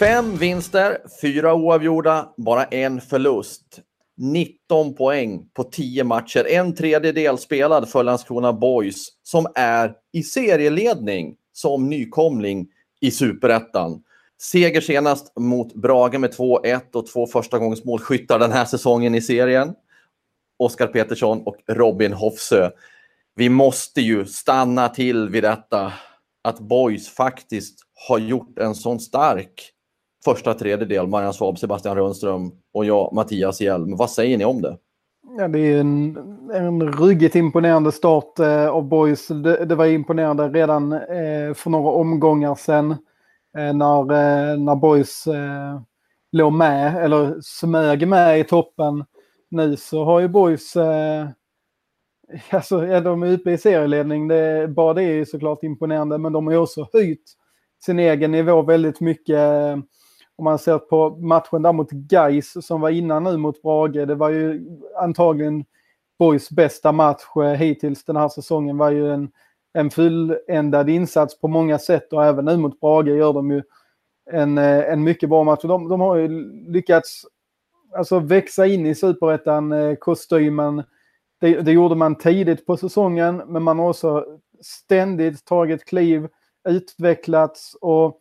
Fem vinster, fyra oavgjorda, bara en förlust. 19 poäng på 10 matcher. En tredjedel spelad för Landskrona Boys som är i serieledning som nykomling i superettan. Seger senast mot Brage med 2-1 och två första gångs målskyttar den här säsongen i serien. Oskar Petersson och Robin Hofsö. Vi måste ju stanna till vid detta att Boys faktiskt har gjort en sån stark första tredjedel, Marian Svab, Sebastian Rönnström och jag, Mattias Hjelm. Vad säger ni om det? Ja, det är en, en ruggigt imponerande start eh, av Boys. Det, det, var imponerande redan eh, för några omgångar sedan eh, när, eh, när Boys eh, låg med, eller smög med i toppen. Nu så har ju Boys, eh, alltså är de uppe i serieledning, det, bara det är ju såklart imponerande, men de har ju också höjt sin egen nivå väldigt mycket om man ser på matchen där mot Geis som var innan nu mot Brage, det var ju antagligen Boys bästa match eh, hittills den här säsongen var ju en, en fulländad insats på många sätt och även nu mot Brage gör de ju en, eh, en mycket bra match. De, de har ju lyckats alltså, växa in i superettan-kostymen. Eh, det, det gjorde man tidigt på säsongen, men man har också ständigt tagit kliv, utvecklats och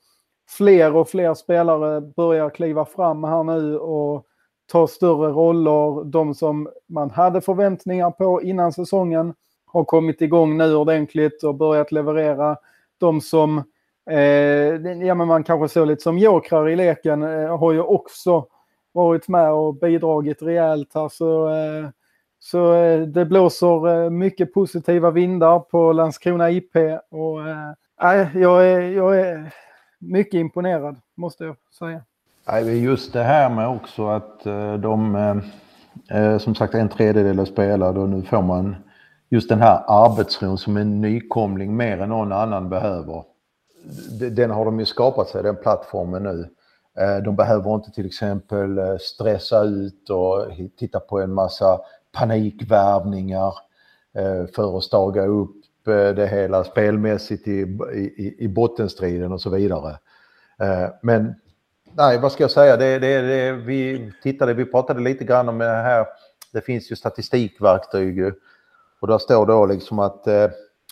fler och fler spelare börjar kliva fram här nu och ta större roller. De som man hade förväntningar på innan säsongen har kommit igång nu ordentligt och börjat leverera. De som eh, ja, men man kanske såg lite som jokrar i leken eh, har ju också varit med och bidragit rejält här. Så, eh, så eh, det blåser eh, mycket positiva vindar på Landskrona IP. Och, eh, jag, är, jag är mycket imponerad, måste jag säga. Just det här med också att eh, de, eh, eh, som sagt en tredjedel är spelade och nu får man just den här arbetsron som en nykomling mer än någon annan behöver. Den har de ju skapat sig, den plattformen nu. De behöver inte till exempel stressa ut och titta på en massa panikvärvningar för att staga upp Eh, det hela spelmässigt i, i, i bottenstriden och så vidare. Eh, men nej, vad ska jag säga? Det, det, det, vi tittade, vi pratade lite grann om det här. Det finns ju statistikverktyg och där står då liksom att eh,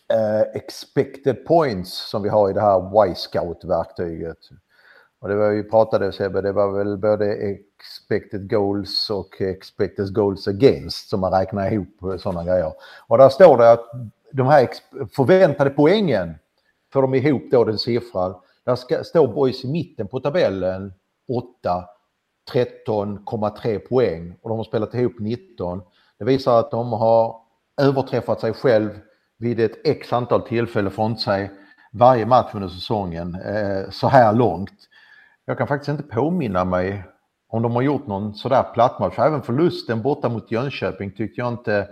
eh expected points som vi har i det här Y-scout-verktyget. Och det var vi pratade Sebbe, det var väl både expected goals och expected goals against som man räknar ihop sådana grejer. Och där står det att de här förväntade poängen får de ihop då den siffran. Där ska, står Boys i mitten på tabellen 8, 13,3 poäng och de har spelat ihop 19. Det visar att de har överträffat sig själv vid ett x antal tillfällen från sig varje match under säsongen eh, så här långt. Jag kan faktiskt inte påminna mig om de har gjort någon sådär plattmatch. Även förlusten borta mot Jönköping tyckte jag inte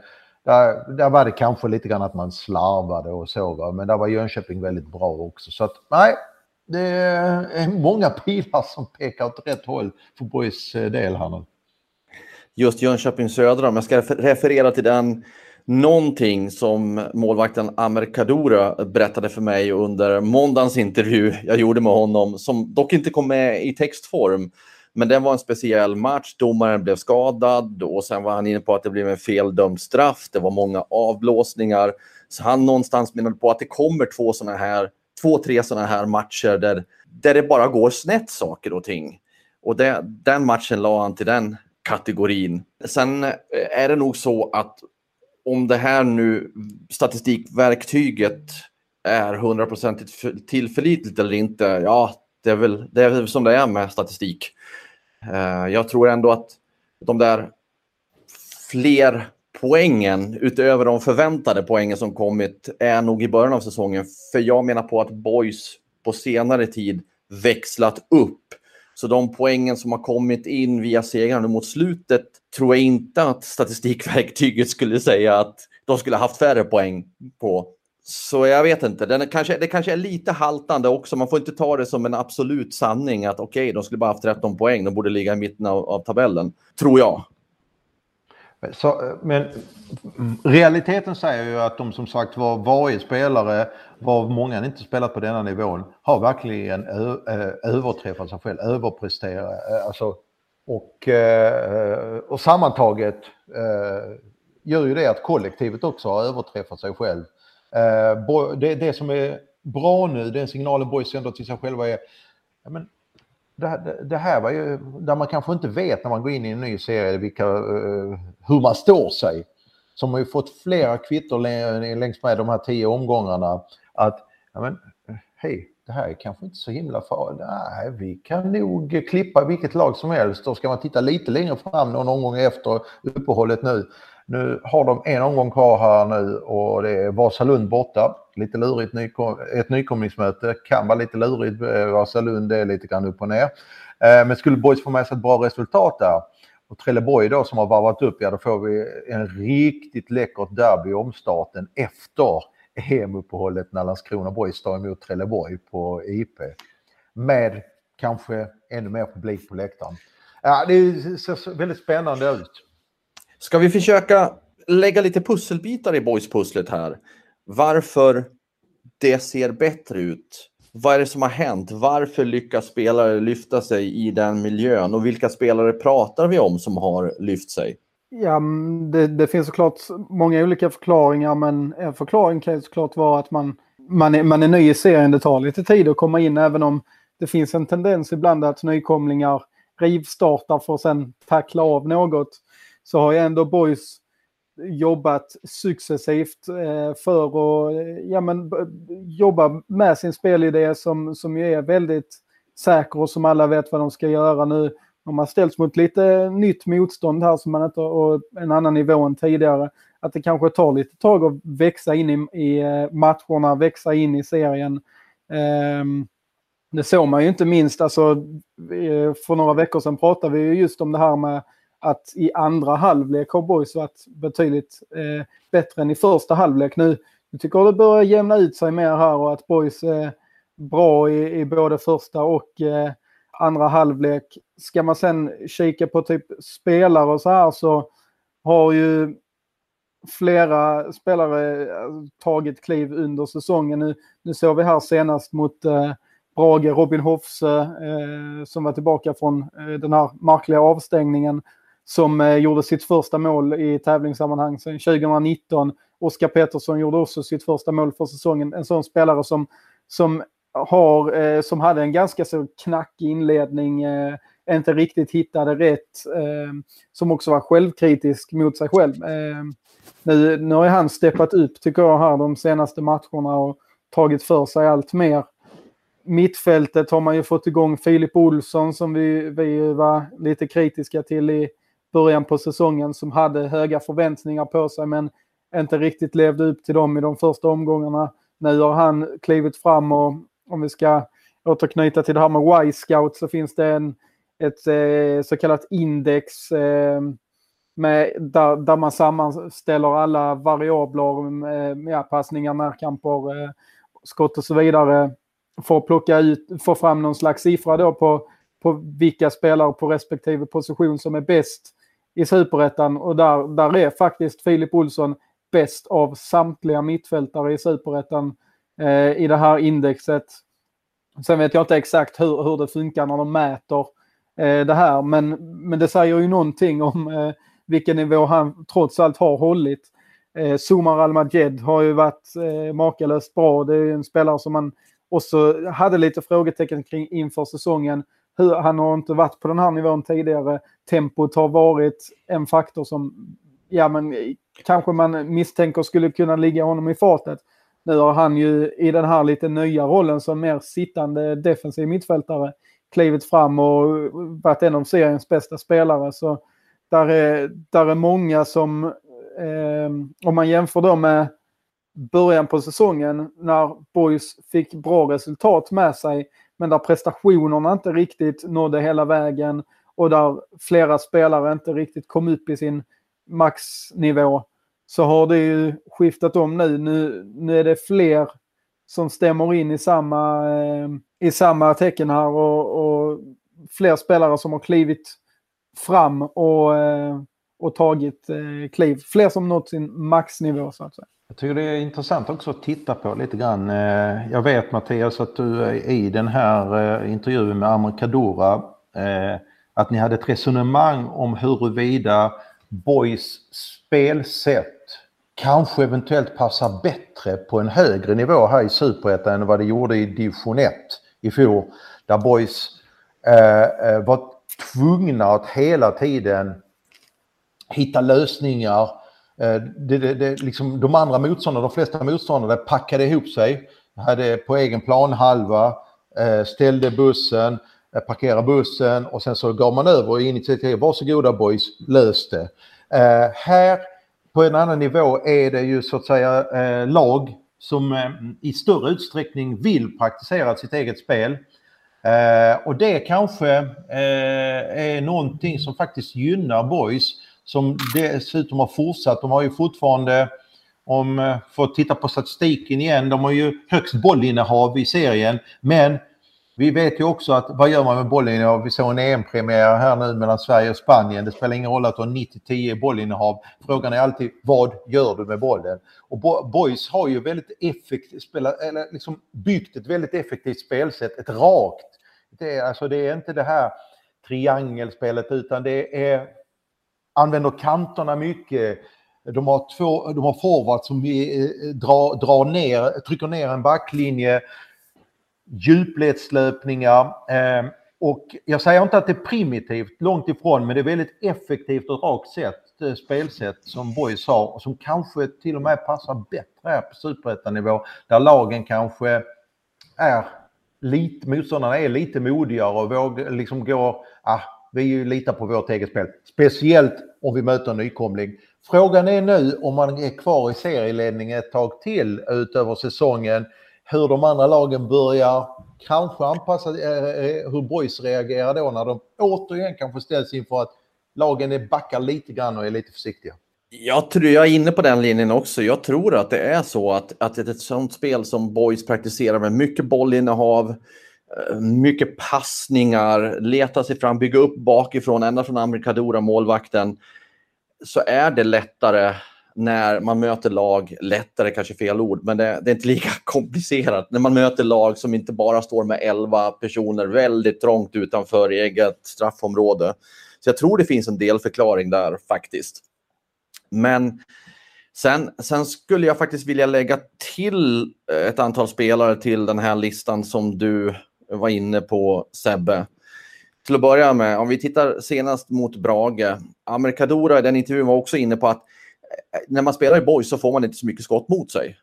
där, där var det kanske lite grann att man slarvade och så, va? men där var Jönköping väldigt bra också. Så att nej, det är många pilar som pekar åt rätt håll för Boys eh, del här nu. Just Jönköping Södra, om jag ska referera till den någonting som målvakten Amer Kadura berättade för mig under måndagens intervju jag gjorde med honom, som dock inte kom med i textform. Men det var en speciell match. Domaren blev skadad och sen var han inne på att det blev en feldömd straff. Det var många avblåsningar. Så han någonstans menade på att det kommer två sådana här, två, tre sådana här matcher där, där det bara går snett saker och ting. Och det, den matchen la han till den kategorin. Sen eh, är det nog så att om det här nu statistikverktyget är hundraprocentigt tillförlitligt eller inte, ja, det är, väl, det är väl som det är med statistik. Eh, jag tror ändå att de där fler poängen utöver de förväntade poängen som kommit är nog i början av säsongen. För jag menar på att Boys på senare tid växlat upp. Så de poängen som har kommit in via segrarna mot slutet tror jag inte att statistikverktyget skulle säga att de skulle haft färre poäng på. Så jag vet inte, Den kanske, det kanske är lite haltande också. Man får inte ta det som en absolut sanning att okej, okay, de skulle bara haft 13 poäng, de borde ligga i mitten av, av tabellen. Tror jag. Så, men realiteten säger ju att de som sagt var varje spelare, var många inte spelat på denna nivån, har verkligen överträffat sig själv, överpresterat. Eh, alltså, och, eh, och sammantaget eh, gör ju det att kollektivet också har överträffat sig själv. Eh, det, det som är bra nu, den signalen Borg sänder till sig själva är ja, men det, det, här var ju där man kanske inte vet när man går in i en ny serie vilka, eh, hur man står sig. Som har ju fått flera kvitton längs med de här tio omgångarna att ja, men, hej, det här är kanske inte så himla farligt. Nej, vi kan nog klippa vilket lag som helst Då ska man titta lite längre fram någon omgång efter uppehållet nu nu har de en omgång kvar här nu och det är Vasalund borta. Lite lurigt, ett nykomlingsmöte. Kan vara lite lurigt. Eh, Vasalund är lite grann upp och ner. Eh, men skulle Boys få med sig ett bra resultat där och Trelleborg då som har varvat upp, ja då får vi en riktigt läckert derby omstarten efter EM-uppehållet när Landskrona Boys står emot Trelleborg på IP. Med kanske ännu mer publik på läktaren. Ja, det ser väldigt spännande ut. Ska vi försöka lägga lite pusselbitar i boys-pusslet här? Varför det ser bättre ut? Vad är det som har hänt? Varför lyckas spelare lyfta sig i den miljön? Och vilka spelare pratar vi om som har lyft sig? Ja, det, det finns såklart många olika förklaringar, men en förklaring kan ju såklart vara att man, man, är, man är ny i serien. Det tar lite tid att komma in, även om det finns en tendens ibland att nykomlingar rivstartar för att sen tackla av något så har ju ändå Boys jobbat successivt eh, för att eh, ja, men, jobba med sin spelidé som, som ju är väldigt säker och som alla vet vad de ska göra nu. De har ställts mot lite nytt motstånd här som man inte, och en annan nivå än tidigare. Att det kanske tar lite tag att växa in i, i eh, matcherna, växa in i serien. Um, det såg man ju inte minst, alltså, eh, för några veckor sedan pratade vi just om det här med att i andra halvlek har Boys varit betydligt eh, bättre än i första halvlek. Nu jag tycker jag det börjar jämna ut sig mer här och att Boys är bra i, i både första och eh, andra halvlek. Ska man sen kika på typ spelare och så här så har ju flera spelare eh, tagit kliv under säsongen. Nu, nu såg vi här senast mot eh, Brage, Robin Hofse eh, som var tillbaka från eh, den här märkliga avstängningen som eh, gjorde sitt första mål i tävlingssammanhang sedan 2019. Oskar Pettersson gjorde också sitt första mål för säsongen. En sån spelare som, som, har, eh, som hade en ganska så knackig inledning, eh, inte riktigt hittade rätt, eh, som också var självkritisk mot sig själv. Eh, nu, nu har han steppat upp tycker jag här de senaste matcherna och tagit för sig allt mer. Mittfältet har man ju fått igång Filip Olsson som vi, vi var lite kritiska till i, början på säsongen som hade höga förväntningar på sig men inte riktigt levde upp till dem i de första omgångarna. Nu har han klivit fram och om vi ska återknyta till det här med Y-scout så finns det en, ett eh, så kallat index eh, med, där, där man sammanställer alla variabler eh, med, med passningar, närkamper, eh, skott och så vidare. För att plocka ut, få fram någon slags siffra då på, på vilka spelare på respektive position som är bäst i superettan och där, där är faktiskt Filip Olsson bäst av samtliga mittfältare i superettan eh, i det här indexet. Sen vet jag inte exakt hur, hur det funkar när de mäter eh, det här, men, men det säger ju någonting om eh, vilken nivå han trots allt har hållit. Eh, Sumar Al-Majed har ju varit eh, makalöst bra. Det är en spelare som man också hade lite frågetecken kring inför säsongen hur, han har inte varit på den här nivån tidigare. Tempot har varit en faktor som ja, men, kanske man misstänker skulle kunna ligga honom i fatet. Nu har han ju i den här lite nya rollen som mer sittande defensiv mittfältare klivit fram och varit en av seriens bästa spelare. Så där är, där är många som, eh, om man jämför dem med början på säsongen när Boys fick bra resultat med sig, men där prestationerna inte riktigt nådde hela vägen och där flera spelare inte riktigt kom upp i sin maxnivå så har det ju skiftat om nu. Nu, nu är det fler som stämmer in i samma, eh, i samma tecken här och, och, fler spelare som har klivit fram och, eh, och tagit eh, kliv. Fler som nått sin maxnivå så att säga. Jag tycker det är intressant också att titta på lite grann. Eh, jag vet Mattias att du i den här eh, intervjun med Amerikadora, eh, att ni hade ett resonemang om huruvida Boys spelsätt kanske eventuellt passar bättre på en högre nivå här i Superettan än vad det gjorde i division 1 i fjol. Där Boys var tvungna att hela tiden hitta lösningar. Eh, det, det, det, liksom, de andra motståndarna, de flesta motståndare packade ihop sig, hade på egen planhalva, eh, ställde bussen, eh, parkerade parkera bussen och sen så gav man över och initiativ. Varsågoda boys, lös det. Eh, här på en annan nivå är det ju så att säga eh, lag som eh, i större utsträckning vill praktisera sitt eget spel. Och det kanske är någonting som faktiskt gynnar boys som dessutom har fortsatt. De har ju fortfarande om, eh, för att titta på statistiken igen, de har ju högst bollinnehav i serien men vi vet ju också att vad gör man med bollinnehav? Vi såg en EM-premiär här nu mellan Sverige och Spanien. Det spelar ingen roll att du har 90-10 bollinnehav. Frågan är alltid vad gör du med bollen? Och Boys har ju väldigt effektivt spelat, eller liksom byggt ett väldigt effektivt spelsätt, ett rakt. Det är, alltså det är inte det här triangelspelet utan det är använder kanterna mycket. De har, två, de har forward som eh, drar, drar ner, trycker ner en backlinje djupledslöpningar. Eh, och jag säger inte att det är primitivt, långt ifrån, men det är väldigt effektivt och rakt sätt, eh, spelsätt som Boys har och som kanske till och med passar bättre här på superettanivå där lagen kanske är lite, motståndarna är lite modigare och vågar liksom gå, ah, vi litar på vårt eget spel. Speciellt om vi möter en nykomling. Frågan är nu om man är kvar i serieledningen ett tag till utöver säsongen hur de andra lagen börjar kanske anpassa eh, eh, hur boys reagerar då när de återigen kanske ställs inför att lagen är backar lite grann och är lite försiktiga. Jag tror jag är inne på den linjen också. Jag tror att det är så att, att ett sånt spel som boys praktiserar med mycket bollinnehav, Eh, mycket passningar, leta sig fram, bygga upp bakifrån, ända från Amerikadora, målvakten, så är det lättare när man möter lag, lättare kanske fel ord, men det, det, är inte lika komplicerat. När man möter lag som inte bara står med 11 personer väldigt trångt utanför eget straffområde. Så jag tror det finns en del förklaring där faktiskt. Men sen, sen skulle jag faktiskt vilja lägga till ett antal spelare till den här listan som du var inne på Sebbe. Till att börja med, om vi tittar senast mot Brage. Amerikadora i den intervjun var också inne på att eh, när man spelar i boys så får man inte så mycket skott mot sig.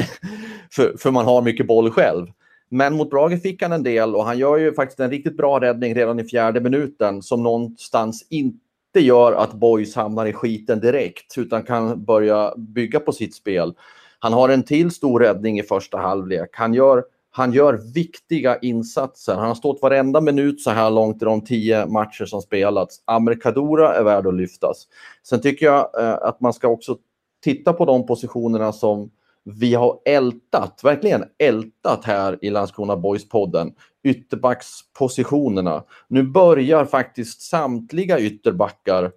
för, för man har mycket boll själv. Men mot Brage fick han en del och han gör ju faktiskt en riktigt bra räddning redan i fjärde minuten som någonstans inte gör att Boys hamnar i skiten direkt utan kan börja bygga på sitt spel. Han har en till stor räddning i första halvlek. Han gör han gör viktiga insatser. Han har stått varenda minut så här långt i de tio matcher som spelats. Amerikadora är värd att lyftas. Sen tycker jag eh, att man ska också titta på de positionerna som vi har ältat, verkligen ältat här i Landskrona Boys-podden. Ytterbackspositionerna. Nu börjar faktiskt samtliga ytterbackar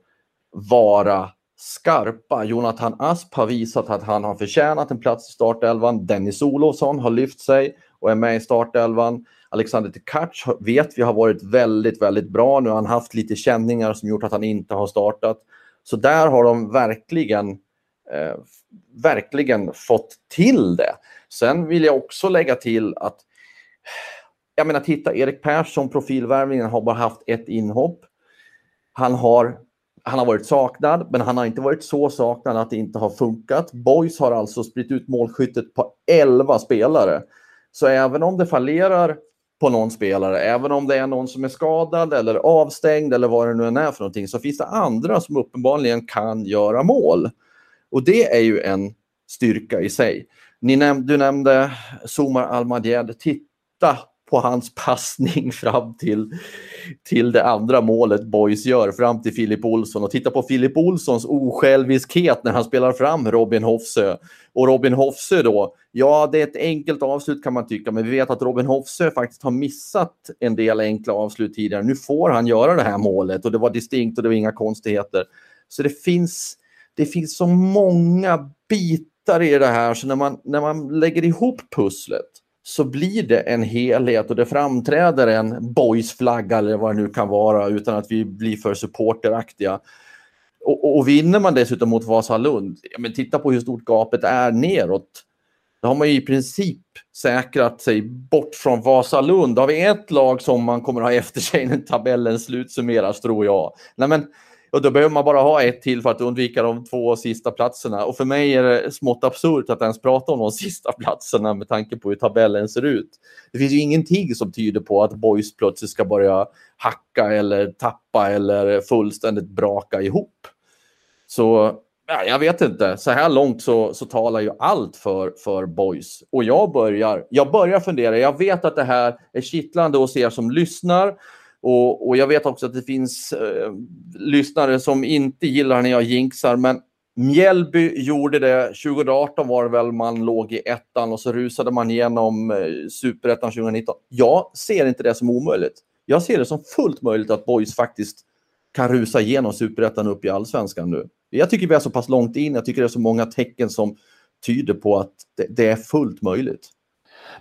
vara skarpa. Jonathan Asp har visat att han har förtjänat en plats i startelvan. Dennis Olofsson har lyft sig och är med i startelvan. Alexander Tkac vet vi har varit väldigt, väldigt bra. Nu har han haft lite känningar som gjort att han inte har startat. Så där har de verkligen, eh, verkligen fått till det. Sen vill jag också lägga till att jag menar, titta, Erik Persson, profilvärvningen, har bara haft ett inhopp. Han har han har varit saknad, men han har inte varit så saknad att det inte har funkat. Boys har alltså spritt ut målskyttet på 11 spelare. Så även om det fallerar på någon spelare, även om det är någon som är skadad eller avstängd eller vad det nu än är för någonting, så finns det andra som uppenbarligen kan göra mål. Och det är ju en styrka i sig. Ni näm du nämnde Somar Almadjed. Titta på hans passning fram till, till det andra målet Boys gör, fram till Filip Olsson. Och titta på Filip Olssons osjälviskhet när han spelar fram Robin Hofsö. Och Robin Hofsö då, ja det är ett enkelt avslut kan man tycka, men vi vet att Robin Hofsö faktiskt har missat en del enkla avslut tidigare. Nu får han göra det här målet och det var distinkt och det var inga konstigheter. Så det finns, det finns så många bitar i det här, så när man, när man lägger ihop pusslet så blir det en helhet och det framträder en boysflagga eller vad det nu kan vara utan att vi blir för supporteraktiga. Och, och vinner man dessutom mot Vasalund, ja, men titta på hur stort gapet är neråt. Då har man i princip säkrat sig bort från Vasalund. Då har vi ett lag som man kommer att ha efter sig när tabellen slutsummeras tror jag. Nej, men och då behöver man bara ha ett till för att undvika de två sista platserna. Och för mig är det smått absurt att ens prata om de sista platserna med tanke på hur tabellen ser ut. Det finns ju ingenting som tyder på att Boys plötsligt ska börja hacka eller tappa eller fullständigt braka ihop. Så ja, jag vet inte. Så här långt så, så talar ju allt för, för Boys. Och jag börjar, jag börjar fundera. Jag vet att det här är kittlande hos er som lyssnar. Och, och jag vet också att det finns eh, lyssnare som inte gillar när jag jinxar, men Mjällby gjorde det. 2018 var det väl man låg i ettan och så rusade man igenom eh, superettan 2019. Jag ser inte det som omöjligt. Jag ser det som fullt möjligt att Boys faktiskt kan rusa igenom superettan upp i allsvenskan nu. Jag tycker vi är så pass långt in, jag tycker det är så många tecken som tyder på att det, det är fullt möjligt.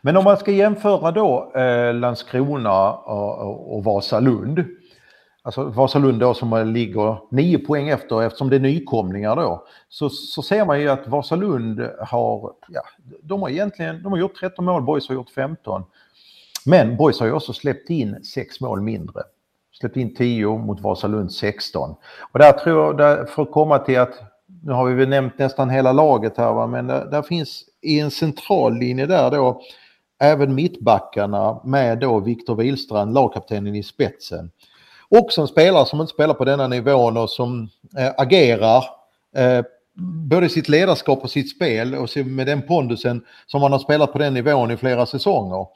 Men om man ska jämföra då eh, Landskrona och, och, Vasalund. Alltså Vasalund då som ligger nio poäng efter eftersom det är nykomlingar då. Så, så ser man ju att Vasalund har, ja, de har egentligen, de har gjort 13 mål, Boys har gjort 15. Men Boys har ju också släppt in sex mål mindre. Släppt in 10 mot Vasalund 16. Och där tror jag, där, för att komma till att, nu har vi väl nämnt nästan hela laget här va, men där, där finns i en central linje där då även mittbackarna med då Viktor Wihlstrand, lagkaptenen i spetsen. Också en spelare som inte spelar på denna nivån och som eh, agerar eh, både sitt ledarskap och sitt spel och med den pondusen som han har spelat på den nivån i flera säsonger.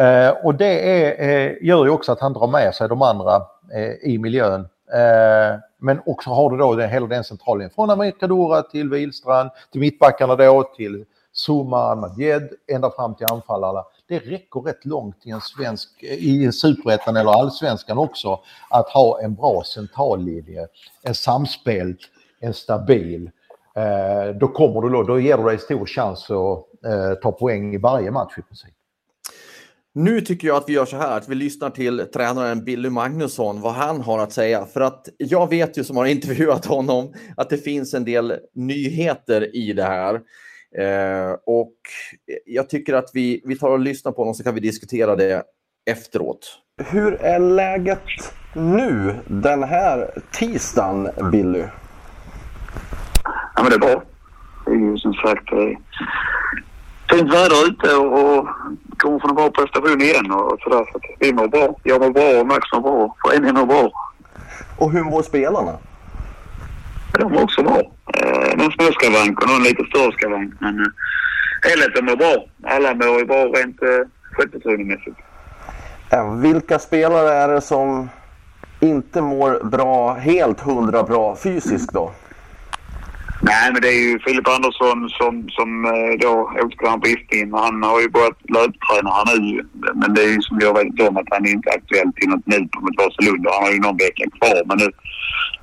Eh, och det är, eh, gör ju också att han drar med sig de andra eh, i miljön. Eh, men också har du då den, hela den centralen från Amerikadora till Wihlstrand, till mittbackarna då, till Zuma, Madjed, ända fram till anfallarna. Det räcker rätt långt i en svensk, i superettan eller allsvenskan också, att ha en bra centrallinje, en samspel, en stabil. Eh, då kommer du då, då ger du dig stor chans att eh, ta poäng i varje match i princip. Nu tycker jag att vi gör så här att vi lyssnar till tränaren Billy Magnusson, vad han har att säga. För att jag vet ju som har intervjuat honom att det finns en del nyheter i det här. Eh, och jag tycker att vi, vi tar och lyssnar på honom så kan vi diskutera det efteråt. Hur är läget nu den här tisdagen, Billy? Ja, men det är bra. Det är ju som sagt eh, fint väder ute och, och kommer från en bra prestation igen och sådär. Så vi mår bra. Jag mår bra och Max mår bra. Föreningen mår bra. Och hur mår spelarna? De var också bra. Eh, någon småskavank och någon lite större skavank. Men eh, helheten mår bra. Alla mår ju bra rent eh, självförtroendemässigt. Vilka spelare är det som inte mår bra, helt hundra bra fysiskt då? Nej, men det är ju Filip Andersson som, som eh, då åkte på Istin. Han har ju börjat löpträna här nu. Men det är ju som jag vet om att han är inte är aktuell till något nu på mot Vasalund. Han har ju någon vecka kvar. Men nu,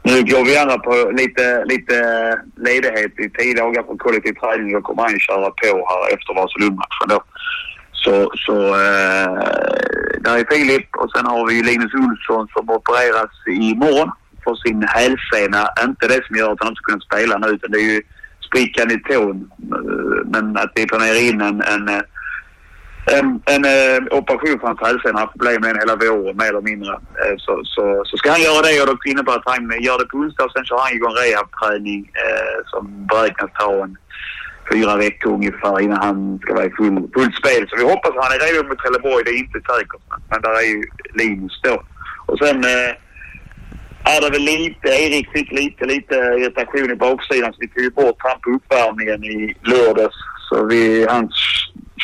nu går vi gärna på lite, lite ledighet i tio dagar på kollektiv träning. Då kommer han köra på här efter Vasalundmatchen då. Så, så eh, där är Filip och sen har vi Linus Olsson som opereras imorgon för sin hälsena. Inte det som gör att han inte kunnat spela nu utan det är ju sprickan i tån. Men att vi planerar in en, en, en, en eh, operation för hans hälsena. Han har haft problem med den hela våren mer eller mindre. Eh, så, så, så ska han göra det och det innebär att han gör det på onsdag och sen kör han igång rehabträning eh, som beräknas ta en fyra veckor ungefär innan han ska vara i full, fullt spel. Så vi hoppas att han är redo mot Trelleborg. Det är inte säkert. Men, men där är ju Linus då. Och sen eh, är det väl lite, Erik fick lite, lite irritation i baksidan så vi tog ju bort han på uppvärmningen i lördags. Så vi, han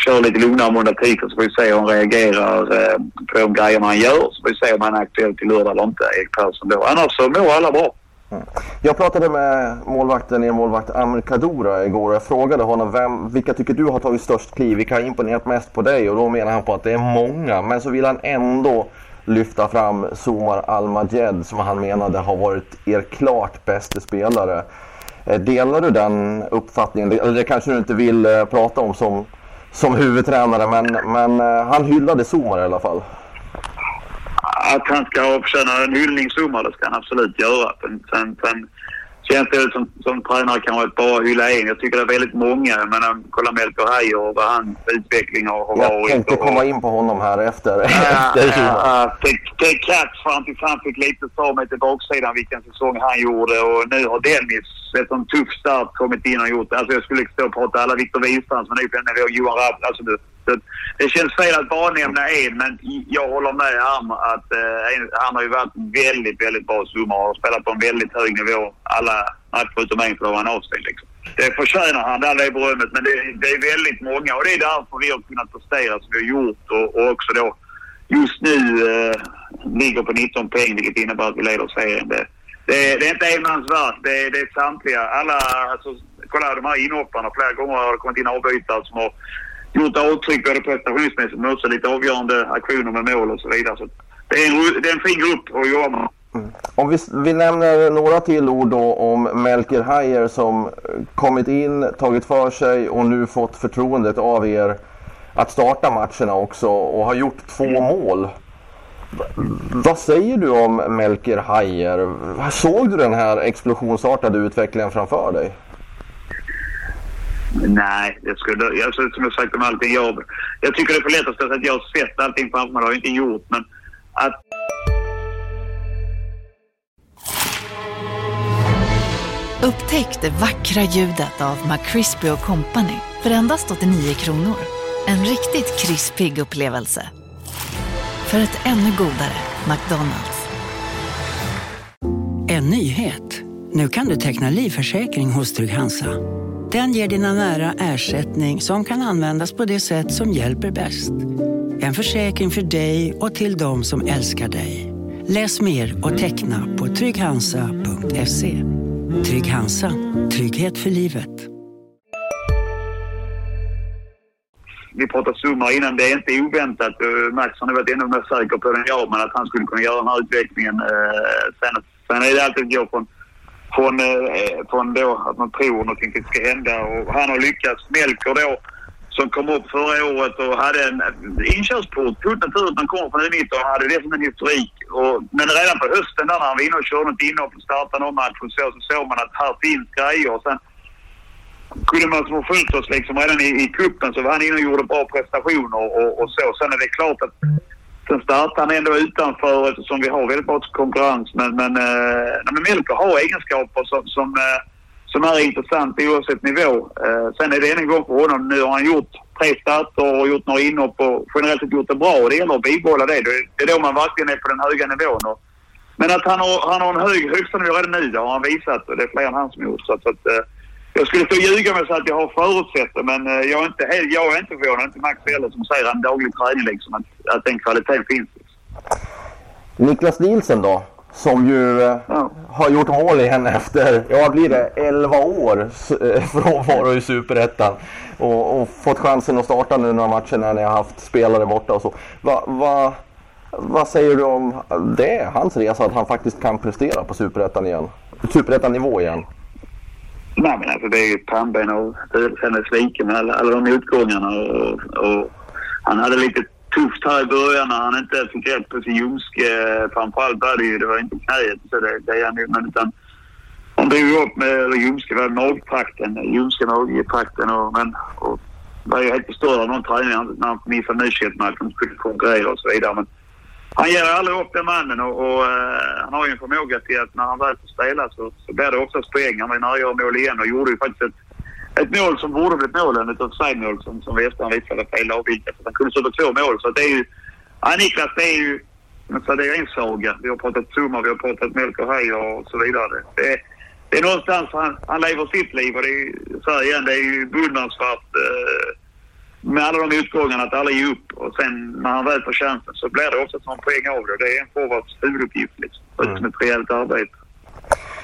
kör lite lugnare måndag tisdag så får vi se hur han reagerar eh, på de grejerna han gör. Så får vi se om han är aktuell till lördag eller inte, Erik Persson då. Annars så mår alla bra. Mm. Jag pratade med målvakten, er målvakt Amr Kadura igår. Jag frågade honom vem, vilka tycker du har tagit störst kliv? Vilka har imponerat mest på dig? Och då menar han på att det är många. Men så vill han ändå lyfta fram Somar Al-Majed som han menade har varit er klart bästa spelare. Eh, delar du den uppfattningen? Eller det kanske du inte vill eh, prata om som, som huvudtränare men, men eh, han hyllade Somar i alla fall. Att han ska förtjäna en hyllning Somar, det ska han absolut göra. Sen, sen, känns det som, som tränare kanske att bara hylla en. Jag tycker det är väldigt många. Jag menar, kolla Melker Heier och vad hans utveckling har, varit. Jag tänkte och, komma in på honom här efter. Ja, efter ja, det är Katz fram tills han fick lite mig till baksidan vilken säsong han gjorde. Och nu har Dennis efter en tuff start kommit in och gjort Alltså jag skulle stå och prata alla Viktor Wistrands men nu nivå Johan Rapp. Alltså det, det, känns fel att bara nämna en men jag håller med här att eh, han har ju varit väldigt, väldigt bra summor och spelat på en väldigt hög nivå alla matcher utom en för då var han avstängd liksom. Det förtjänar han, all det berömmet. Men det, det, är väldigt många och det är därför vi har kunnat prestera som vi har gjort och, och också då just nu eh, ligger på 19 poäng vilket innebär att vi leder serien. Det, det, det är inte en mans verk, det, det är samtliga. Alla, alltså, kolla de här inhopparna. Flera gånger har det kommit in avbytare som har gjort avtryck både prestationsmässigt men också lite avgörande aktioner med mål och så vidare. Så det, är en, det är en fin grupp att jobba med. Mm. Om vi, vi nämner några till ord då om Melker Hayer som kommit in, tagit för sig och nu fått förtroendet av er att starta matcherna också och har gjort två mål. Vad säger du om Melker Hayer? Såg du den här explosionsartade utvecklingen framför dig? Nej, det skulle, jag, som jag sagt om allting. Jag, jag tycker det är för lätt att säga att jag har sett allting framför mig. Det har jag inte gjort. Men att Upptäck det vackra ljudet av McCrispy Company för endast 89 kronor. En riktigt krispig upplevelse. För ett ännu godare McDonalds. En nyhet. Nu kan du teckna livförsäkring hos Trygg-Hansa. Den ger dina nära ersättning som kan användas på det sätt som hjälper bäst. En försäkring för dig och till de som älskar dig. Läs mer och teckna på trygghansa.se. Trygg Hansa. Trygghet för livet. Vi pratade summor innan. Det är inte oväntat. Eh, Max har nog varit ännu mer säker på än jag, men att han skulle kunna göra den här utvecklingen. Eh, sen, sen är det alltid att gå från, från, eh, från då att man tror någonting ska hända. Och han har lyckats. Melker då som kom upp förra året och hade en inkörsport. Fullt naturligt han kommer från U19 och hade det som en historik. Och, men redan på hösten där när han var inne och körde något inhopp och startade någon match och så, så såg man att här finns grejer. Och sen kunde man som har följt oss liksom redan i, i kuppen så var han inne och gjorde bra prestationer och, och så. Sen är det klart att sen startade han ändå utanför eftersom vi har väldigt bra konkurrens. Men, men, eh, men Melker har egenskaper som, som eh, som är intressant oavsett nivå. Eh, sen är det en gång för honom. Nu har han gjort tre starter och gjort några inhopp och generellt sett gjort det bra och det gäller att bibehålla det. Det är då man verkligen är på den höga nivån. Och, men att han har, han har en hög högsta nivå redan nu, det har han visat och det är fler än han som gjort. Så så att, eh, jag skulle och ljuga med att jag har förutsett det men eh, jag är inte, jag är inte förvånad, inte Max heller som säger en daglig träning liksom, att, att den kvaliteten finns. Niklas Nielsen då? Som ju eh, ja. har gjort mål igen efter, ja blir det, 11 år frånvaro i Superettan. Och, och, fått chansen att starta nu några matcher när ni har haft spelare borta och så. Va, va, vad säger du om det, hans resa, att han faktiskt kan prestera på Superettan igen? Superettan-nivå igen? Nej men alltså det är ju pannben och hennes like med alla, alla de motgångarna och, och han hade lite tufft här i början när han inte fick rätt på sin ljumske. Framförallt var det ju, det var inte knäet, så det, det är han ju, men utan han drog upp med, eller ljumske var magtrakten, ljumske magtrakten och, men, och var ju helt förstörd av någon träning när han missade nyköpsmatchen. De skulle konkurrera och så vidare. Men han ger aldrig upp den mannen och, och uh, han har ju en förmåga till att när han väl får spela så, så blir det oftast poäng. Han var nära att göra mål igen och gjorde ju faktiskt ett, ett mål som borde blivit mål, ett offside-mål som, som efterhand visade fel avvikat. Han kunde sätta två mål. Så det är ju... Ja, Niklas, det är ju... Så det är en saga. Vi har pratat summa, vi har pratat mjölk och hej och så vidare. Det är, det är någonstans han, han lever sitt liv och det är, så här igen, det är ju beundransvärt Uh, med alla de utgångarna att aldrig ge upp. Och sen när han väl får chansen så blir det också en poäng av det. Det är en forwards huvuduppgift liksom. Mm. ett rejält arbete.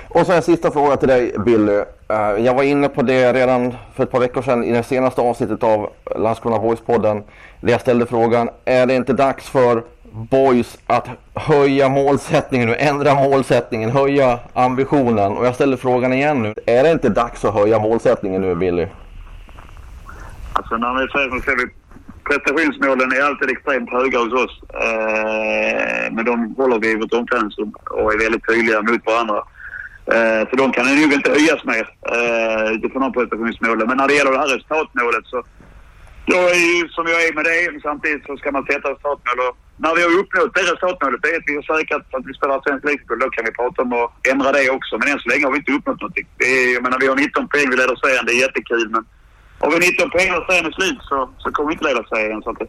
Och så en sista fråga till dig Billy. Uh, jag var inne på det redan för ett par veckor sedan i det senaste avsnittet av Landskrona Voice-podden. Där jag ställde frågan, är det inte dags för Boys att höja målsättningen nu, ändra målsättningen, höja ambitionen. Och jag ställer frågan igen nu. Är det inte dags att höja målsättningen nu, Billy? Alltså när vi säger så ser vi prestationsmålen är alltid extremt höga hos oss. Eh, men de håller vi i vårt omklädningsrum och är väldigt tydliga mot varandra. Eh, så de kan nog inte höjas mer eh, utifrån de prestationsmålen. Men när det gäller det här resultatmålet så jag är ju som jag är med det. Samtidigt så ska man sätta resultatmål. Och när vi har uppnått det resultatmålet, det är att vi har säkrat att vi spelar svensk ligacup. Då kan vi prata om att ändra det också. Men än så länge har vi inte uppnått någonting. Det är, jag menar, vi har 19 poäng, vi leder serien. Det är jättekul. Men har vi 19 poäng och serien är slut så, så kommer vi inte leda serien. Så att,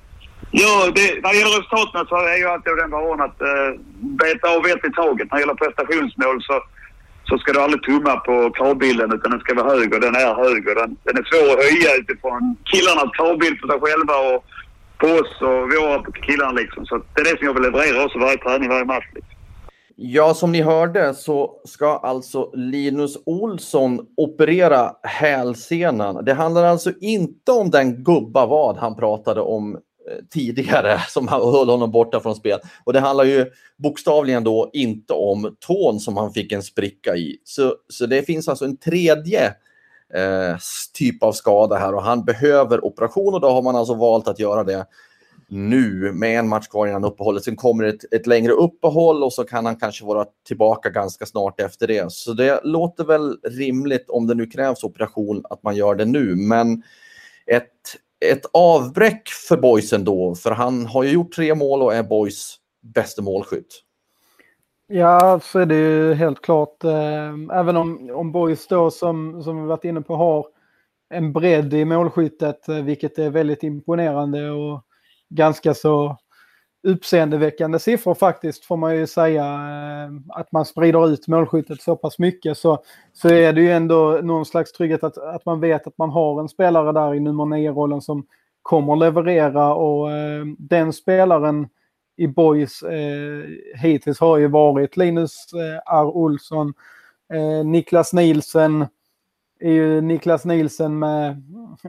ja, det, när det gäller resultaten så är ju alltid av den varan att uh, beta av ett i taget. När det gäller prestationsmål så så ska du aldrig tumma på kravbilden utan den ska vara hög och den är hög. Och den, den är svår att höja utifrån killarnas kravbild på sig själva och på oss och våra killar liksom. Så det är det som jag vill leverera också varje träning, varje match. Liksom. Ja, som ni hörde så ska alltså Linus Olsson operera hälsenan. Det handlar alltså inte om den gubba vad han pratade om eh, tidigare som höll honom borta från spel. Och det handlar ju bokstavligen då inte om tån som han fick en spricka i. Så, så det finns alltså en tredje eh, typ av skada här och han behöver operation och då har man alltså valt att göra det nu med en match kvar innan uppehållet. Sen kommer ett, ett längre uppehåll och så kan han kanske vara tillbaka ganska snart efter det. Så det låter väl rimligt om det nu krävs operation att man gör det nu. Men ett ett avbräck för boysen då, för han har ju gjort tre mål och är boys bästa målskytt. Ja, så är det ju helt klart. Eh, även om, om boys då som, som vi varit inne på har en bredd i målskyttet, eh, vilket är väldigt imponerande och ganska så uppseendeväckande siffror faktiskt får man ju säga. Eh, att man sprider ut målskyttet så pass mycket så, så är det ju ändå någon slags trygghet att, att man vet att man har en spelare där i nummer 9-rollen som kommer leverera och eh, den spelaren i Boys eh, hittills har ju varit Linus eh, R. Olsson, eh, Niklas Nielsen, är ju Niklas Nielsen med,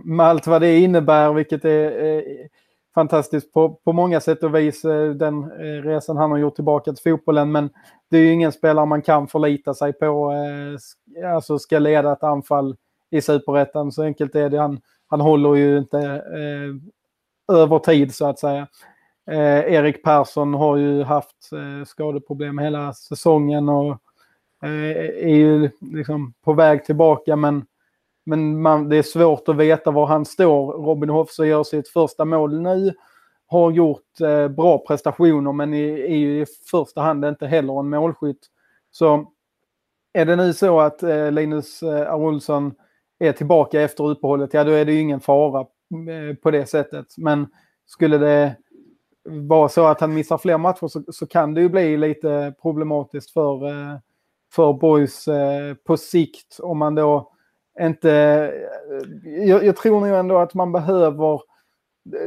med allt vad det innebär, vilket är eh, fantastiskt på, på många sätt och vis, eh, den eh, resan han har gjort tillbaka till fotbollen. Men det är ju ingen spelare man kan förlita sig på, eh, alltså ska leda ett anfall i superettan. Så enkelt är det. Han, han håller ju inte eh, över tid så att säga. Eh, Erik Persson har ju haft eh, skadeproblem hela säsongen och eh, är ju liksom på väg tillbaka men men man, det är svårt att veta var han står. Robin Hoffsö gör sitt första mål nu. Har gjort eh, bra prestationer men är, är ju i första hand inte heller en målskytt. Så är det nu så att eh, Linus eh, Olsson är tillbaka efter uppehållet, ja då är det ju ingen fara eh, på det sättet. Men skulle det vara så att han missar fler matcher så, så kan det ju bli lite problematiskt för, eh, för Boys eh, på sikt om man då inte... Eh, jag, jag tror nog ändå att man behöver...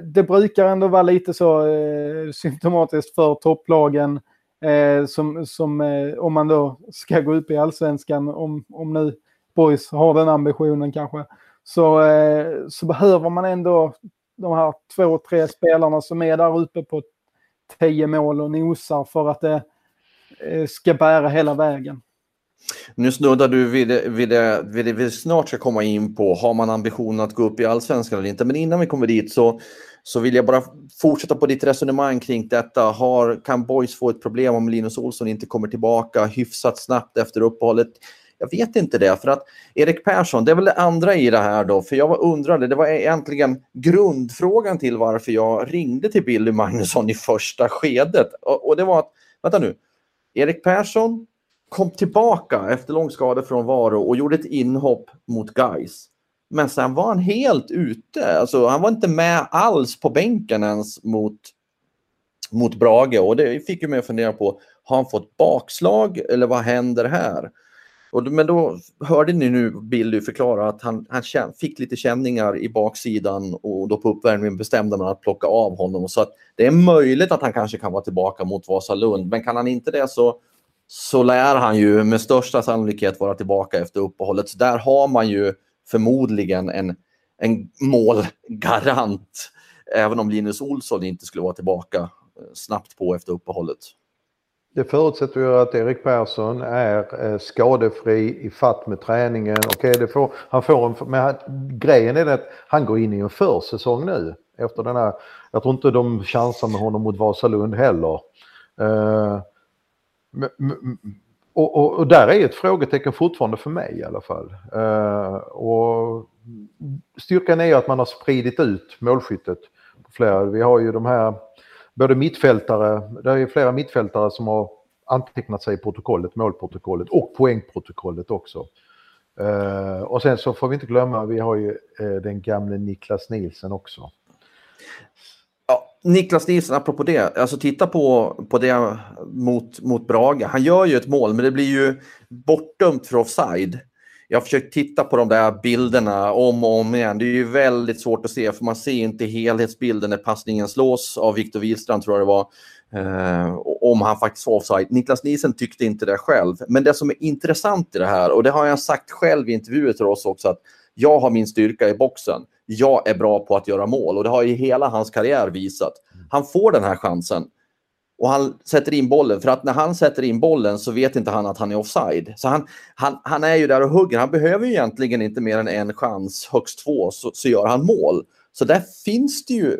Det brukar ändå vara lite så eh, symptomatiskt för topplagen eh, som, som eh, om man då ska gå upp i allsvenskan, om, om nu Boys har den ambitionen kanske, så, eh, så behöver man ändå de här två, tre spelarna som är där uppe på tio mål och nosar för att det eh, ska bära hela vägen. Nu snuddar du vid det, vid, det, vid det vi snart ska komma in på. Har man ambitionen att gå upp i allsvenskan eller inte? Men innan vi kommer dit så, så vill jag bara fortsätta på ditt resonemang kring detta. Har, kan Boys få ett problem om Linus Olsson inte kommer tillbaka hyfsat snabbt efter uppehållet? Jag vet inte det, för att Erik Persson, det är väl det andra i det här då, för jag undrade, det var egentligen grundfrågan till varför jag ringde till Billy Magnusson i första skedet. Och, och det var att, vänta nu, Erik Persson kom tillbaka efter lång skadefrånvaro och gjorde ett inhopp mot Guys. Men sen var han helt ute. Alltså, han var inte med alls på bänken ens mot, mot Brage. Och det fick ju mig att fundera på, har han fått bakslag eller vad händer här? Och, men då hörde ni nu Billy förklara att han, han fick lite känningar i baksidan och då på uppvärmningen bestämde man att plocka av honom. Så att det är möjligt att han kanske kan vara tillbaka mot Vasalund, men kan han inte det så, så lär han ju med största sannolikhet vara tillbaka efter uppehållet. Så där har man ju förmodligen en, en målgarant, även om Linus Olsson inte skulle vara tillbaka eh, snabbt på efter uppehållet. Det förutsätter ju att Erik Persson är eh, skadefri i fatt med träningen. Okej, det får, han får en, men grejen är att han går in i en försäsong nu. Efter den här, jag tror inte de chansar med honom mot Vasalund heller. Uh, och, och, och, där är ett frågetecken fortfarande för mig i alla fall. Uh, och styrkan är ju att man har spridit ut målskyttet. På flera. Vi har ju de här både mittfältare, det är flera mittfältare som har antecknat sig i protokollet, målprotokollet och poängprotokollet också. Uh, och sen så får vi inte glömma, vi har ju uh, den gamle Niklas Nielsen också. Niklas Nielsen, apropå det, alltså titta på, på det mot, mot Braga. Han gör ju ett mål, men det blir ju bortdömt för offside jag har försökt titta på de där bilderna om och om igen. Det är ju väldigt svårt att se för man ser inte helhetsbilden när passningen slås av Viktor Wihlstrand tror jag det var. Eh, om han faktiskt var offside. Niklas Nielsen tyckte inte det själv. Men det som är intressant i det här och det har jag sagt själv i intervjuer till oss också att jag har min styrka i boxen. Jag är bra på att göra mål och det har ju hela hans karriär visat. Han får den här chansen och han sätter in bollen. För att när han sätter in bollen så vet inte han att han är offside. Så han, han, han är ju där och hugger. Han behöver ju egentligen inte mer än en chans, högst två, så, så gör han mål. Så där finns det ju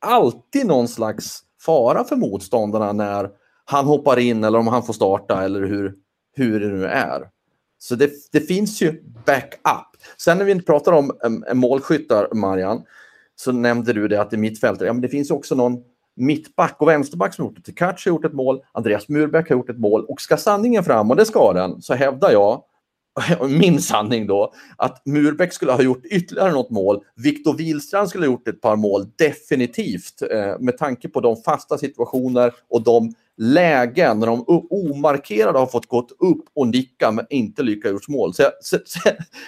alltid någon slags fara för motståndarna när han hoppar in eller om han får starta eller hur, hur det nu är. Så det, det finns ju backup. Sen när vi inte pratar om um, målskyttar, Marian, så nämnde du det att i mittfältet, ja men det finns också någon mittback och vänsterback som gjort det. Tkac har gjort ett mål, Andreas Murbeck har gjort ett mål och ska sanningen fram, och det ska den, så hävdar jag, min sanning då, att Murbeck skulle ha gjort ytterligare något mål. Viktor Wihlstrand skulle ha gjort ett par mål, definitivt, eh, med tanke på de fasta situationer och de lägen när de omarkerade har fått gått upp och nicka men inte lyckats gjort mål. Så, så, så,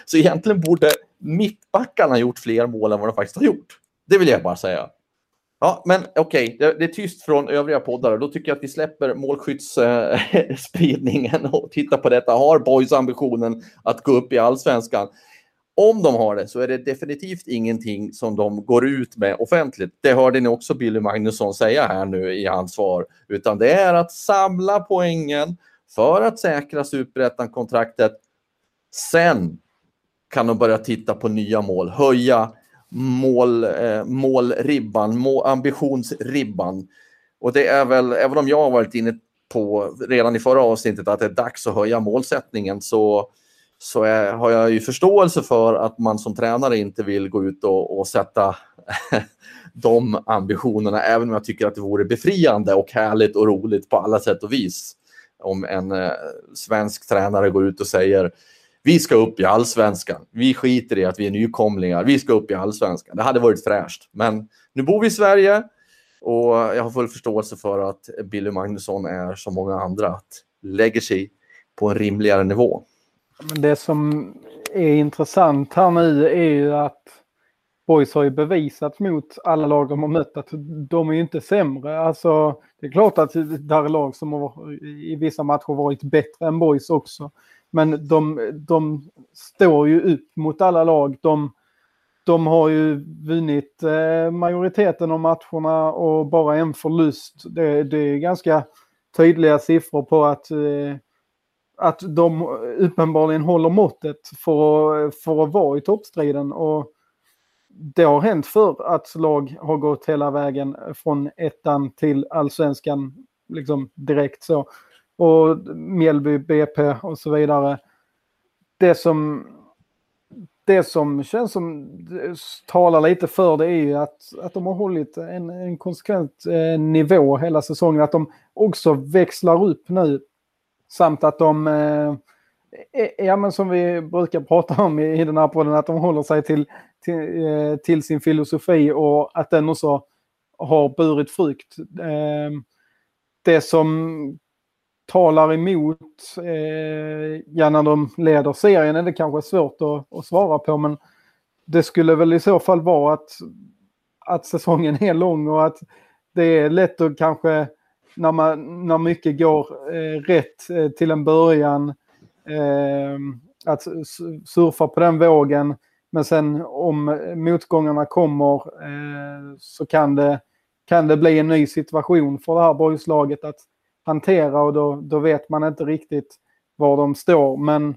så egentligen borde mittbackarna gjort fler mål än vad de faktiskt har gjort. Det vill jag bara säga. Ja, men okej, okay. det, det, är tyst från övriga poddare. Då tycker jag att vi släpper målskyttsspridningen och tittar på detta. Har Boys ambitionen att gå upp i allsvenskan? Om de har det så är det definitivt ingenting som de går ut med offentligt. Det hörde ni också Billy Magnusson säga här nu i hans svar. Utan det är att samla poängen för att säkra superettan-kontraktet. Sen kan de börja titta på nya mål, höja mål, eh, målribban, mål, ambitionsribban. Och det är väl, även om jag har varit inne på redan i förra avsnittet att det är dags att höja målsättningen så, så är, har jag ju förståelse för att man som tränare inte vill gå ut och, och sätta de ambitionerna, även om jag tycker att det vore befriande och härligt och roligt på alla sätt och vis om en eh, svensk tränare går ut och säger vi ska upp i allsvenskan. Vi skiter i att vi är nykomlingar. Vi ska upp i allsvenskan. Det hade varit fräscht. Men nu bor vi i Sverige och jag har full förståelse för att Billy Magnusson är som många andra att lägger sig på en rimligare nivå. Men det som är intressant här nu är ju att Boys har ju bevisat mot alla lag de har mött att de är ju inte sämre. Alltså, det är klart att det här är lag som har i vissa matcher varit bättre än Boys också. Men de, de står ju upp mot alla lag. De, de har ju vunnit eh, majoriteten av matcherna och bara en förlust. Det, det är ganska tydliga siffror på att, eh, att de uppenbarligen håller måttet för, för att vara i toppstriden. Och det har hänt för att lag har gått hela vägen från ettan till allsvenskan liksom direkt så och Mjällby, BP och så vidare. det som det som känns som talar lite för det är ju att, att de har hållit en, en konsekvent eh, nivå hela säsongen. Att de också växlar upp nu. Samt att de, eh, ja men som vi brukar prata om i, i den här podden, att de håller sig till, till, eh, till sin filosofi och att den också har burit frukt. Eh, det som talar emot, eh, ja när de leder serien är det kanske svårt att, att, svara på men det skulle väl i så fall vara att, att säsongen är lång och att det är lätt att kanske när, man, när mycket går eh, rätt eh, till en början eh, att surfa på den vågen. Men sen om motgångarna kommer eh, så kan det, kan det bli en ny situation för det här boyslaget att hantera. Och då, då vet man inte riktigt var de står. Men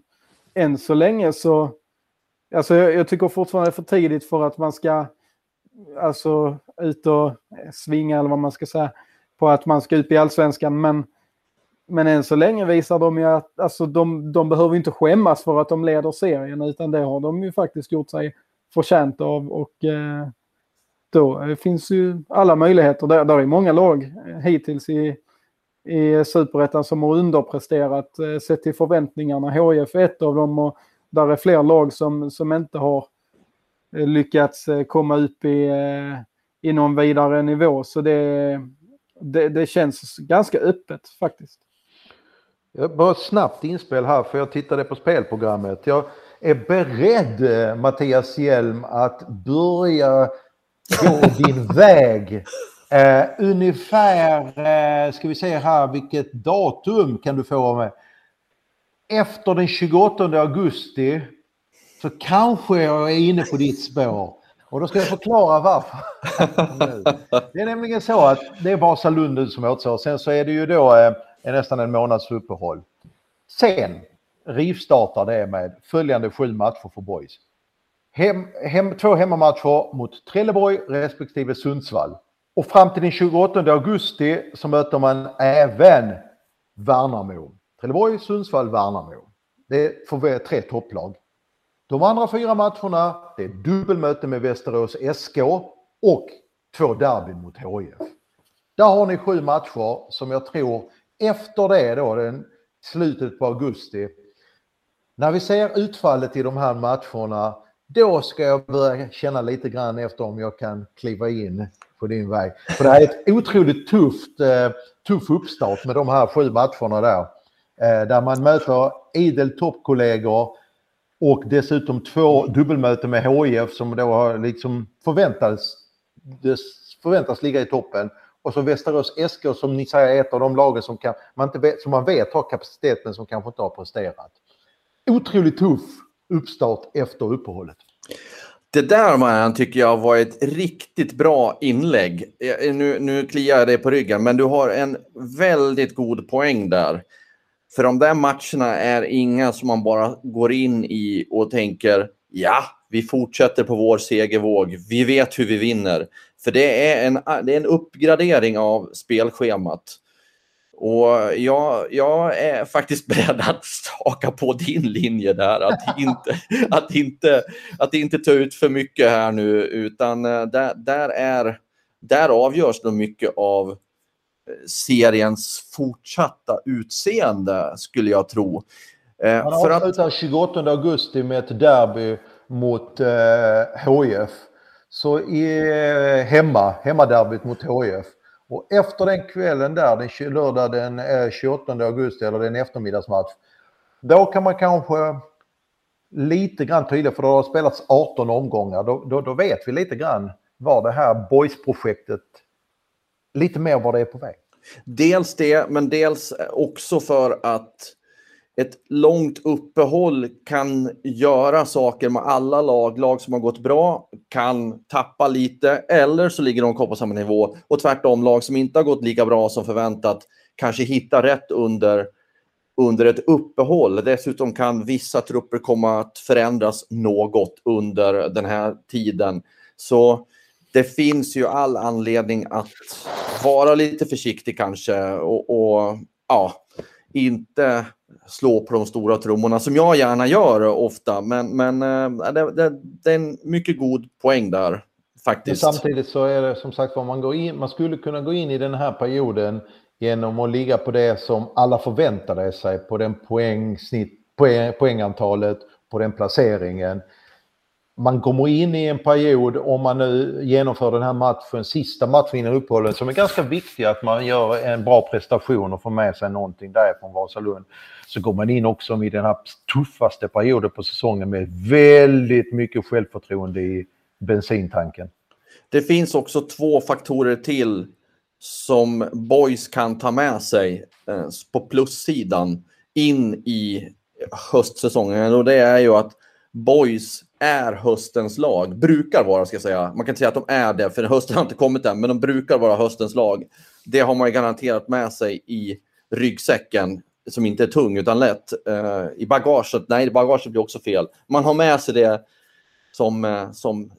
än så länge så, alltså jag, jag tycker fortfarande det är för tidigt för att man ska alltså ut och svinga eller vad man ska säga på att man ska ut i allsvenskan. Men, men än så länge visar de ju att alltså, de, de behöver inte skämmas för att de leder serien utan det har de ju faktiskt gjort sig förtjänt av. Och eh, då eh, finns ju alla möjligheter. Där, där är många lag eh, hittills i, i superettan som har underpresterat eh, sett till förväntningarna. HIF är ett av dem och där är fler lag som, som inte har eh, lyckats komma upp i, i någon vidare nivå. Så det, det, det känns ganska öppet faktiskt. Bara ett snabbt inspel här, för jag tittade på spelprogrammet. Jag är beredd, Mattias Hjelm, att börja gå din väg Eh, ungefär, eh, ska vi se här, vilket datum kan du få med? Efter den 28 augusti så kanske jag är inne på ditt spår. Och då ska jag förklara varför. det är nämligen så att det är Vasalund som återstår. Sen så är det ju då eh, nästan en månads uppehåll. Sen rivstartar det med följande sju matcher för boys. Hem, hem, två hemmamatcher mot Trelleborg respektive Sundsvall. Och fram till den 28 augusti så möter man även Värnamo. Trelleborg, Sundsvall, Värnamo. Det får tre topplag. De andra fyra matcherna, det är dubbelmöte med Västerås SK och två derbyn mot HIF. Där har ni sju matcher som jag tror efter det då, den, slutet på augusti, när vi ser utfallet i de här matcherna, då ska jag börja känna lite grann efter om jag kan kliva in på din väg. För det här är ett otroligt tufft, eh, tuff uppstart med de här sju matcherna där. Eh, där man möter idel toppkollegor och dessutom två dubbelmöten med HIF som då har liksom förväntas, förväntas ligga i toppen. Och så Västerås SK som ni säger är ett av de lagen som, kan, man, inte vet, som man vet har kapacitet men som kanske inte har presterat. Otroligt tuff uppstart efter uppehållet. Det där man tycker jag var ett riktigt bra inlägg. Eh, nu, nu kliar jag dig på ryggen, men du har en väldigt god poäng där. För de där matcherna är inga som man bara går in i och tänker ja, vi fortsätter på vår segervåg. Vi vet hur vi vinner. För det är en, det är en uppgradering av spelschemat. Och jag, jag är faktiskt beredd att staka på din linje där, att inte, att inte, att inte ta ut för mycket här nu, utan eh, där, där, är, där avgörs nog mycket av seriens fortsatta utseende, skulle jag tro. Eh, Man för avslutar att... 28 augusti med ett derby mot eh, HIF. Så i, eh, hemma, hemmaderbyt mot HIF. Och efter den kvällen där, den lördag den 28 eh, augusti, eller den eftermiddagsmatch, då kan man kanske lite grann tydligare, för då har spelats 18 omgångar, då, då, då vet vi lite grann var det här boys-projektet, lite mer var det är på väg. Dels det, men dels också för att ett långt uppehåll kan göra saker med alla lag. Lag som har gått bra kan tappa lite eller så ligger de kvar på samma nivå. Och tvärtom, lag som inte har gått lika bra som förväntat kanske hittar rätt under, under ett uppehåll. Dessutom kan vissa trupper komma att förändras något under den här tiden. Så det finns ju all anledning att vara lite försiktig kanske och, och ja, inte slå på de stora trummorna som jag gärna gör ofta. Men, men eh, det, det, det, är en mycket god poäng där faktiskt. Men samtidigt så är det som sagt vad man går in, man skulle kunna gå in i den här perioden genom att ligga på det som alla förväntade sig på den poängsnitt, poäng, poängantalet, på den placeringen man kommer in i en period, om man nu genomför den här matchen, sista matchen innan uppehållet, som är ganska viktig att man gör en bra prestation och får med sig någonting därifrån Vasalund. Så går man in också i den här tuffaste perioden på säsongen med väldigt mycket självförtroende i bensintanken. Det finns också två faktorer till som Boys kan ta med sig eh, på plussidan in i höstsäsongen och det är ju att Boys är höstens lag. Brukar vara, ska jag säga. Man kan inte säga att de är det, för hösten har inte kommit än, men de brukar vara höstens lag. Det har man ju garanterat med sig i ryggsäcken, som inte är tung utan lätt. Uh, I bagaget, nej, bagaget blir också fel. Man har med sig det som, uh, som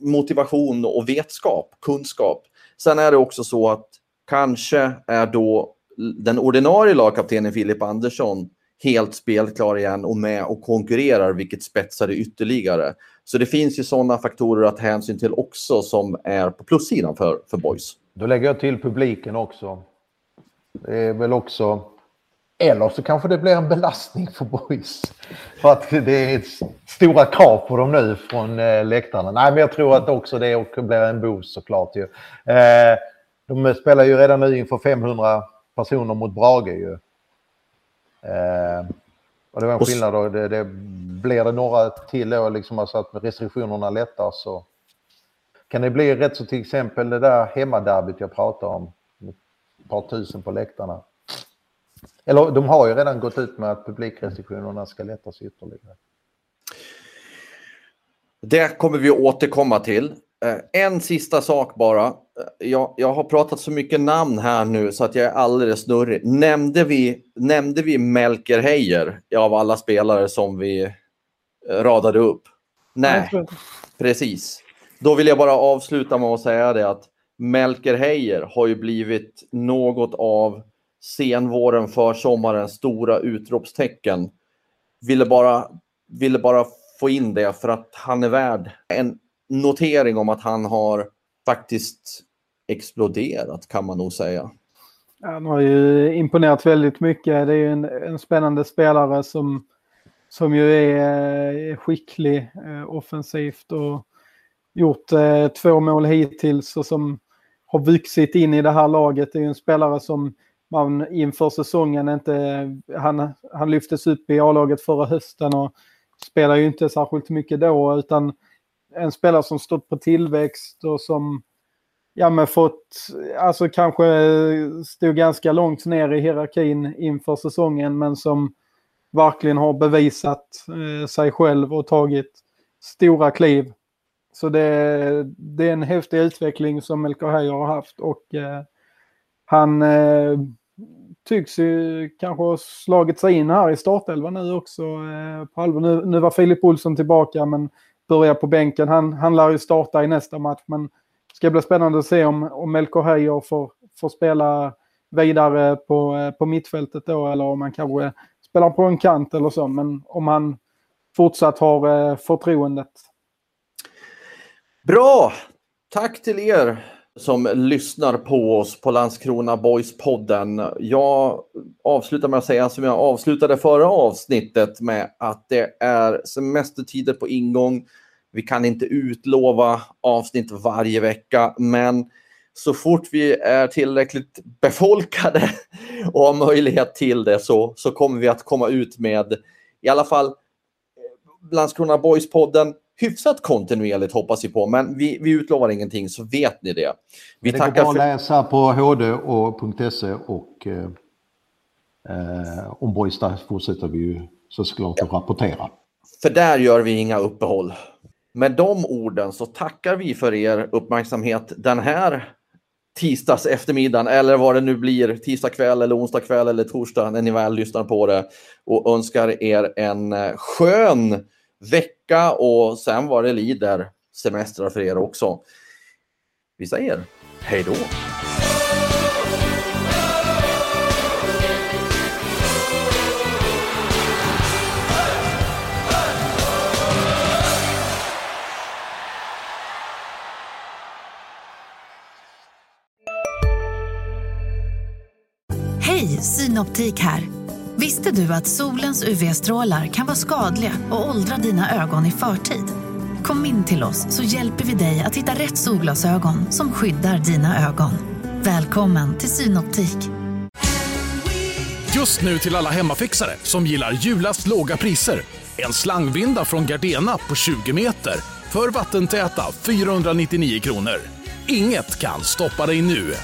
motivation och vetskap, kunskap. Sen är det också så att kanske är då den ordinarie lagkaptenen Filip Andersson helt spelklar igen och med och konkurrerar, vilket spetsar det ytterligare. Så det finns ju sådana faktorer att hänsyn till också som är på plussidan för, för boys. Då lägger jag till publiken också. Det är väl också... Eller så kanske det blir en belastning för boys. För att det är stora krav på dem nu från eh, läktarna. Nej, men jag tror att också det blir en boost såklart. Ju. Eh, de spelar ju redan nu inför 500 personer mot Brage ju. Eh, och det var en skillnad då. Det, det, blir det några till då, liksom alltså att restriktionerna lättar så kan det bli rätt så till exempel det där hemmaderbyt jag pratar om. Ett par tusen på läktarna. Eller de har ju redan gått ut med att publikrestriktionerna ska lättas ytterligare. Det kommer vi återkomma till. Eh, en sista sak bara. Eh, jag, jag, har pratat så mycket namn här nu så att jag är alldeles snurrig. Nämnde vi, nämnde vi Melker Heijer av alla spelare som vi eh, radade upp? Nej, precis. Då vill jag bara avsluta med att säga det att Melker Heijer har ju blivit något av senvåren, försommarens stora utropstecken. Ville bara, ville bara få in det för att han är värd en notering om att han har faktiskt exploderat kan man nog säga. Han har ju imponerat väldigt mycket. Det är en, en spännande spelare som, som ju är skicklig eh, offensivt och gjort eh, två mål hittills och som har vuxit in i det här laget. Det är ju en spelare som man inför säsongen inte... Han, han lyftes upp i A-laget förra hösten och spelar ju inte särskilt mycket då utan en spelare som stått på tillväxt och som ja, men fått, alltså kanske stod ganska långt ner i hierarkin inför säsongen men som verkligen har bevisat eh, sig själv och tagit stora kliv. Så det, det är en häftig utveckling som LK Heyer har haft och eh, han eh, tycks ju kanske ha slagit sig in här i startelvan nu också. Eh, på allvar. Nu, nu var Filip Olsson tillbaka men börjar på bänken. Han, han lär ju starta i nästa match, men det ska bli spännande att se om, om Melko Heijer får, får spela vidare på, eh, på mittfältet då, eller om han kanske spelar på en kant eller så. Men om han fortsatt har eh, förtroendet. Bra! Tack till er som lyssnar på oss på Landskrona Boys-podden. Jag avslutar med att säga som jag avslutade förra avsnittet med att det är semestertider på ingång. Vi kan inte utlova avsnitt varje vecka, men så fort vi är tillräckligt befolkade och har möjlighet till det så, så kommer vi att komma ut med i alla fall Landskrona Boys-podden hyfsat kontinuerligt hoppas vi på, men vi, vi utlovar ingenting så vet ni det. Vi det tackar går för... att läsa på hd.se och eh, eh, om Boys fortsätter vi ju såklart ja. att rapportera. För där gör vi inga uppehåll. Med de orden så tackar vi för er uppmärksamhet den här tisdags eftermiddagen eller vad det nu blir, tisdag kväll eller onsdag kväll eller torsdag när ni väl lyssnar på det och önskar er en eh, skön vecka och sen var det lider semestrar för er också. Vi säger hej då! Hej, Synoptik här! Visste du att solens UV-strålar kan vara skadliga och åldra dina ögon i förtid? Kom in till oss så hjälper vi dig att hitta rätt solglasögon som skyddar dina ögon. Välkommen till Synoptik. Just nu till alla hemmafixare som gillar julast låga priser. En slangvinda från Gardena på 20 meter för vattentäta 499 kronor. Inget kan stoppa dig nu.